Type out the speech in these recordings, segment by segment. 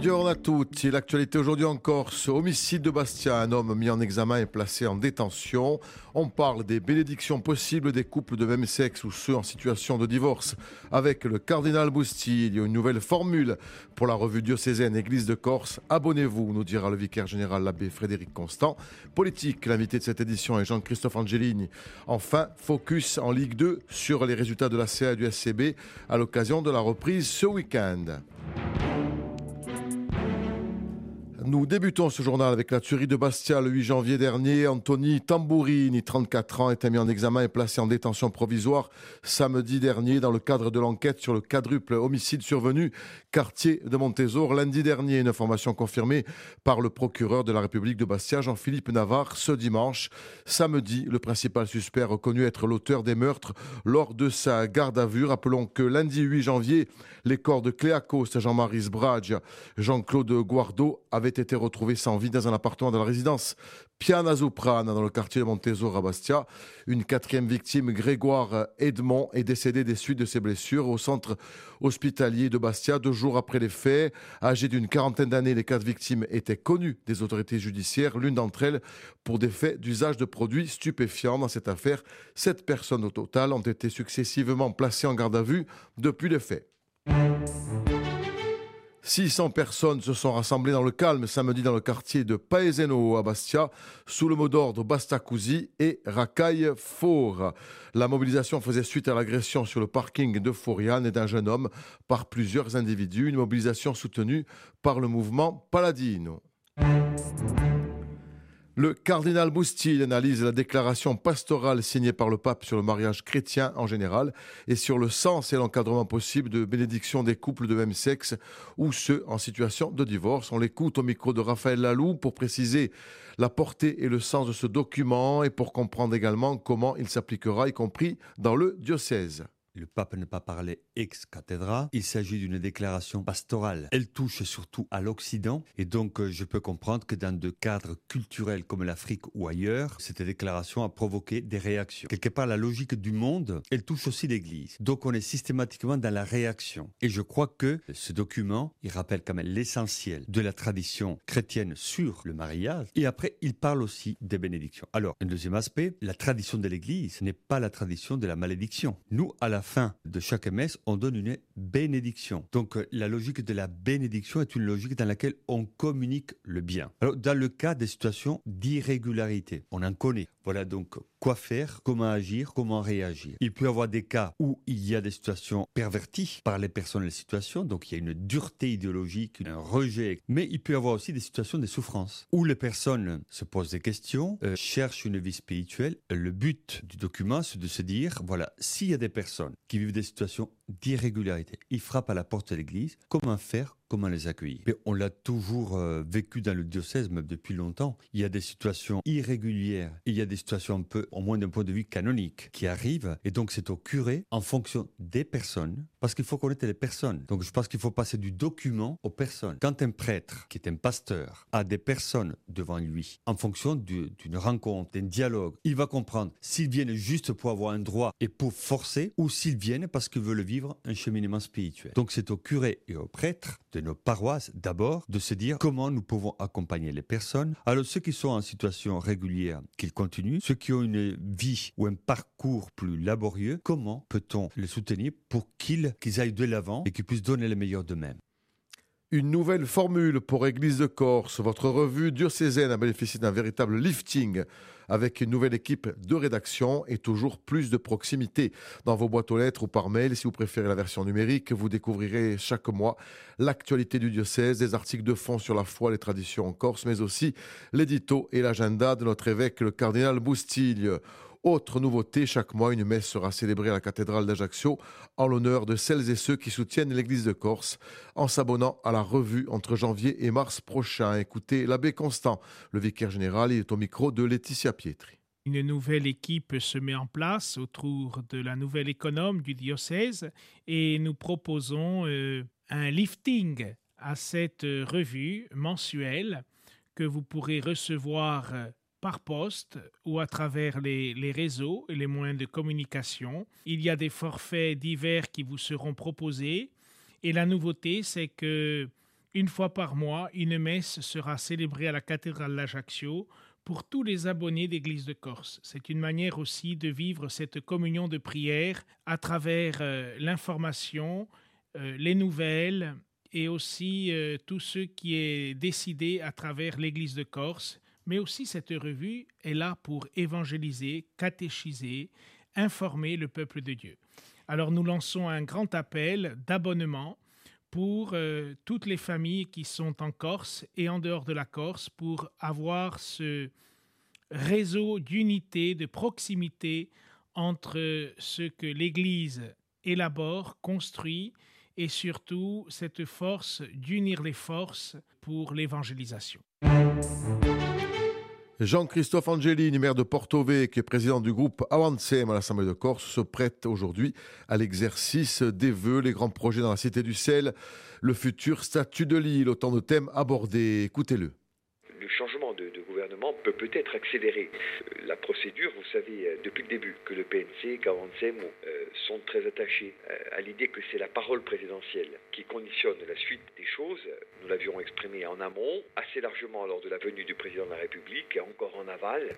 Buongiorno a tutti. L'actualité aujourd'hui en Corse. Homicide de Bastia. Un homme mis en examen et placé en détention. On parle des bénédictions possibles des couples de même sexe ou ceux en situation de divorce. Avec le cardinal Bousti, il y a une nouvelle formule pour la revue diocésaine Église de Corse. Abonnez-vous, nous dira le vicaire général l'abbé Frédéric Constant. Politique, l'invité de cette édition est Jean-Christophe Angelini. Enfin, focus en Ligue 2 sur les résultats de la CA du SCB à l'occasion de la reprise ce week-end. Nous débutons ce journal avec la tuerie de Bastia le 8 janvier dernier. Anthony Tambourini, 34 ans, était mis en examen et placé en détention provisoire samedi dernier dans le cadre de l'enquête sur le quadruple homicide survenu quartier de Montésor lundi dernier. Une information confirmée par le procureur de la République de Bastia, Jean-Philippe Navarre, ce dimanche. Samedi, le principal suspect reconnu être l'auteur des meurtres lors de sa garde à vue. Rappelons que lundi 8 janvier, les corps de Cléa Coste, Jean-Marie Sbradge, Jean-Claude Guardo avaient été retrouvés sans vie dans un appartement de la résidence Piana Zuprana dans le quartier de Montésor à Bastia. Une quatrième victime, Grégoire Edmond, est décédé des suites de ses blessures au centre hospitalier de Bastia deux jours après les faits. Âgées d'une quarantaine d'années, les quatre victimes étaient connues des autorités judiciaires, l'une d'entre elles pour des faits d'usage de produits stupéfiants. Dans cette affaire, sept personnes au total ont été successivement placées en garde à vue depuis les faits. 600 personnes se sont rassemblées dans le calme samedi dans le quartier de Paeseno à Bastia, sous le mot d'ordre Bastacousi et Racaille Fort. La mobilisation faisait suite à l'agression sur le parking de Foriane et d'un jeune homme par plusieurs individus, une mobilisation soutenue par le mouvement Paladino. Le cardinal Boustil analyse la déclaration pastorale signée par le pape sur le mariage chrétien en général et sur le sens et l'encadrement possible de bénédiction des couples de même sexe ou ceux en situation de divorce. On l'écoute au micro de Raphaël Lalou pour préciser la portée et le sens de ce document et pour comprendre également comment il s'appliquera, y compris dans le diocèse. Le pape n'a pas parlé ex cathedra. Il s'agit d'une déclaration pastorale. Elle touche surtout à l'Occident. Et donc, euh, je peux comprendre que dans des cadres culturels comme l'Afrique ou ailleurs, cette déclaration a provoqué des réactions. Quelque part, la logique du monde, elle touche aussi l'Église. Donc, on est systématiquement dans la réaction. Et je crois que ce document, il rappelle quand même l'essentiel de la tradition chrétienne sur le mariage. Et après, il parle aussi des bénédictions. Alors, un deuxième aspect, la tradition de l'Église n'est pas la tradition de la malédiction. Nous, à la fin de chaque messe, on donne une bénédiction. Donc euh, la logique de la bénédiction est une logique dans laquelle on communique le bien. Alors dans le cas des situations d'irrégularité, on en connaît. Voilà donc quoi faire, comment agir, comment réagir. Il peut y avoir des cas où il y a des situations perverties par les personnes et les situations, donc il y a une dureté idéologique, un rejet, mais il peut y avoir aussi des situations de souffrance, où les personnes se posent des questions, euh, cherchent une vie spirituelle. Le but du document, c'est de se dire, voilà, s'il y a des personnes qui vivent des situations d'irrégularité, ils frappent à la porte de l'Église, comment faire comment les accueillir. Mais on l'a toujours euh, vécu dans le diocèse, même depuis longtemps. Il y a des situations irrégulières, il y a des situations un peu, au moins d'un point de vue canonique, qui arrivent. Et donc c'est au curé, en fonction des personnes, parce qu'il faut connaître les personnes. Donc je pense qu'il faut passer du document aux personnes. Quand un prêtre, qui est un pasteur, a des personnes devant lui, en fonction d'une rencontre, d'un dialogue, il va comprendre s'ils viennent juste pour avoir un droit et pour forcer, ou s'ils viennent parce qu'ils veulent vivre un cheminement spirituel. Donc c'est au curé et au prêtre de nos paroisses d'abord de se dire comment nous pouvons accompagner les personnes. Alors ceux qui sont en situation régulière, qu'ils continuent. Ceux qui ont une vie ou un parcours plus laborieux, comment peut-on les soutenir pour qu'ils qu'ils aillent de l'avant et qu'ils puissent donner le meilleur d'eux-mêmes? Une nouvelle formule pour Église de Corse. Votre revue diocésaine a bénéficié d'un véritable lifting avec une nouvelle équipe de rédaction et toujours plus de proximité. Dans vos boîtes aux lettres ou par mail, si vous préférez la version numérique, vous découvrirez chaque mois l'actualité du diocèse, des articles de fond sur la foi, les traditions en Corse, mais aussi l'édito et l'agenda de notre évêque, le cardinal Boustilhe. Autre nouveauté, chaque mois, une messe sera célébrée à la cathédrale d'Ajaccio en l'honneur de celles et ceux qui soutiennent l'Église de Corse en s'abonnant à la revue entre janvier et mars prochain. Écoutez l'abbé Constant, le vicaire général, il est au micro de Laetitia Pietri. Une nouvelle équipe se met en place autour de la nouvelle économe du diocèse et nous proposons euh, un lifting à cette revue mensuelle que vous pourrez recevoir par poste ou à travers les, réseaux et les moyens de communication. Il y a des forfaits divers qui vous seront proposés. Et la nouveauté, c'est que une fois par mois, une messe sera célébrée à la cathédrale d'Ajaccio pour tous les abonnés d'Église de Corse. C'est une manière aussi de vivre cette communion de prière à travers euh, l'information, euh, les nouvelles et aussi euh, tout ce qui est décidé à travers l'Église de Corse. Mais aussi cette revue est là pour évangéliser, catéchiser, informer le peuple de Dieu. Alors nous lançons un grand appel d'abonnement pour euh, toutes les familles qui sont en Corse et en dehors de la Corse pour avoir ce réseau d'unité, de proximité entre ce que l'Église élabore, construit et surtout cette force d'unir les forces pour l'évangélisation. Jean-Christophe Angelini, maire de Porto Vecchio et président du groupe Avancem à l'Assemblée de Corse, se prête aujourd'hui à l'exercice des vœux, les grands projets dans la Cité du Sel, le futur statut de l'île, autant de thèmes abordés. Écoutez-le gouvernement peut peut-être accélérer euh, la procédure. Vous savez euh, depuis le début que le PNC, qu'Avancem euh, sont très attachés à l'idée que c'est la parole présidentielle qui conditionne la suite des choses. Nous l'avions exprimé en amont, assez largement lors de la venue du président de la République et encore en aval.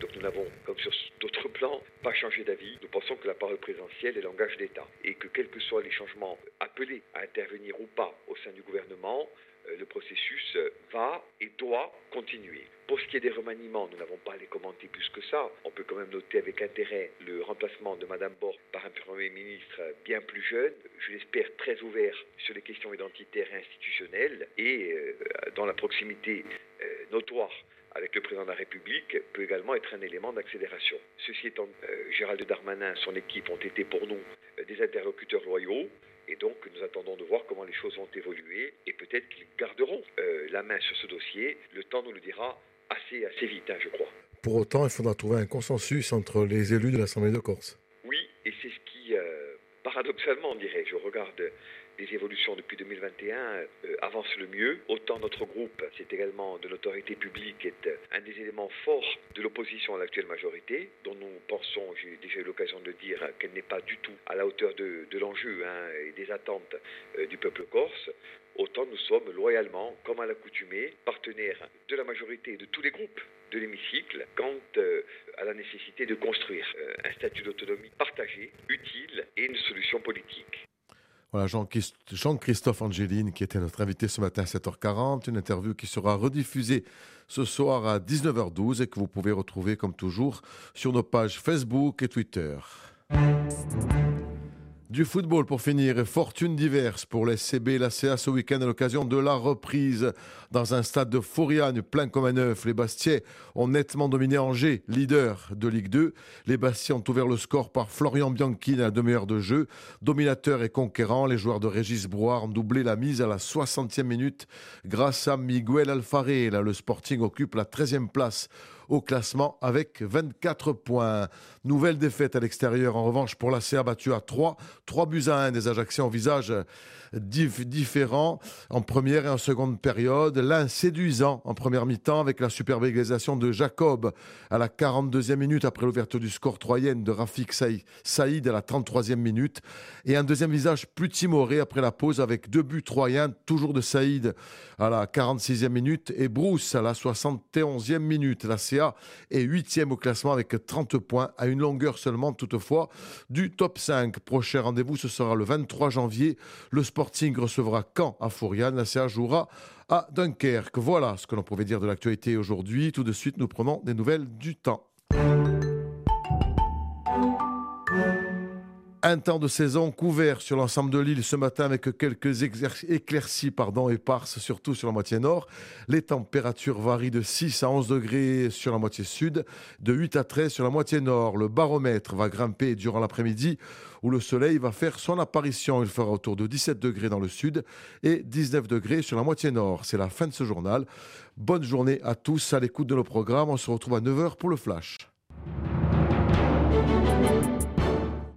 Donc nous n'avons, comme sur d'autres plans, pas changé d'avis. Nous pensons que la parole présidentielle est langage d'État et que quels que soient les changements appelés à intervenir ou pas au sein du gouvernement, euh, le processus euh, va et doit continuer. Pour ce qui est des remaniements, nous n'avons pas à les commenter plus que ça. On peut quand même noter avec intérêt le remplacement de Mme Borg par un Premier ministre bien plus jeune, je l'espère très ouvert sur les questions identitaires et institutionnelles, et euh, dans la proximité notoire avec le président de la République peut également être un élément d'accélération. Ceci étant, Gérald Darmanin, son équipe ont été pour nous des interlocuteurs loyaux. Et donc, nous attendons de voir comment les choses vont évoluer et peut-être qu'ils garderont euh, la main sur ce dossier. Le temps nous le dira assez, assez vite, hein, je crois. Pour autant, il faudra trouver un consensus entre les élus de l'Assemblée de Corse. Oui, et c'est paradoxalement, on dirait, je regarde des évolutions depuis 2021 euh, avancent le mieux. Autant notre groupe, c'est également de l'autorité publique, est euh, un des éléments forts de l'opposition à l'actuelle majorité, dont nous pensons, j'ai déjà eu l'occasion de dire, qu'elle n'est pas du tout à la hauteur de, l'enjeu hein, et des attentes euh, du peuple corse. Autant nous sommes loyalement, comme à l'accoutumée, partenaires de la majorité de tous les groupes de l'hémicycle quant à la nécessité de construire un statut d'autonomie partagé, utile et une solution politique. Voilà, Jean-Christophe Angeline qui était notre invité ce matin à 7h40, une interview qui sera rediffusée ce soir à 19h12 et que vous pouvez retrouver comme toujours sur nos pages Facebook et Twitter. Du football pour finir, fortune diverse pour les CB et la CA ce week-end à l'occasion de la reprise dans un stade de Fouriane plein comme un œuf. Les Bastiais ont nettement dominé Angers, leader de Ligue 2. Les Bastiais ont ouvert le score par Florian Bianchi à la demi-heure de jeu. Dominateur et conquérant, les joueurs de Régis Brouard ont doublé la mise à la 60e minute grâce à Miguel Alfaré. le Sporting occupe la 13e place au classement avec 24 points. Nouvelle défaite à l'extérieur en revanche pour la CA battue à 3. 3 buts à 1 des Ajacciens en visage différents en première et en seconde période. L'un séduisant en première mi-temps avec la superbe égalisation de Jacob à la 42e minute après l'ouverture du score troyenne de Rafik Saïd à la 33e minute. Et un deuxième visage plus timoré après la pause avec deux buts troyens, toujours de Saïd à la 46e minute et Bruce à la 71e minute. La CA est 8e au classement avec 30 points à une longueur seulement toutefois du top 5. Prochain rendez-vous, ce sera le 23 janvier. Le Sporting recevra Caen à Fouriane. La CA jouera à Dunkerque. Voilà ce que l'on pouvait dire de l'actualité aujourd'hui. Tout de suite, nous prenons des nouvelles du temps. Un temps de saison couvert sur l'ensemble de l'île ce matin avec quelques éclaircies pardon, éparses, surtout sur la moitié nord. Les températures varient de 6 à 11 degrés sur la moitié sud, de 8 à 13 sur la moitié nord. Le baromètre va grimper durant l'après-midi où le soleil va faire son apparition. Il fera autour de 17 degrés dans le sud et 19 degrés sur la moitié nord. C'est la fin de ce journal. Bonne journée à tous à l'écoute de nos programmes. On se retrouve à 9h pour le flash.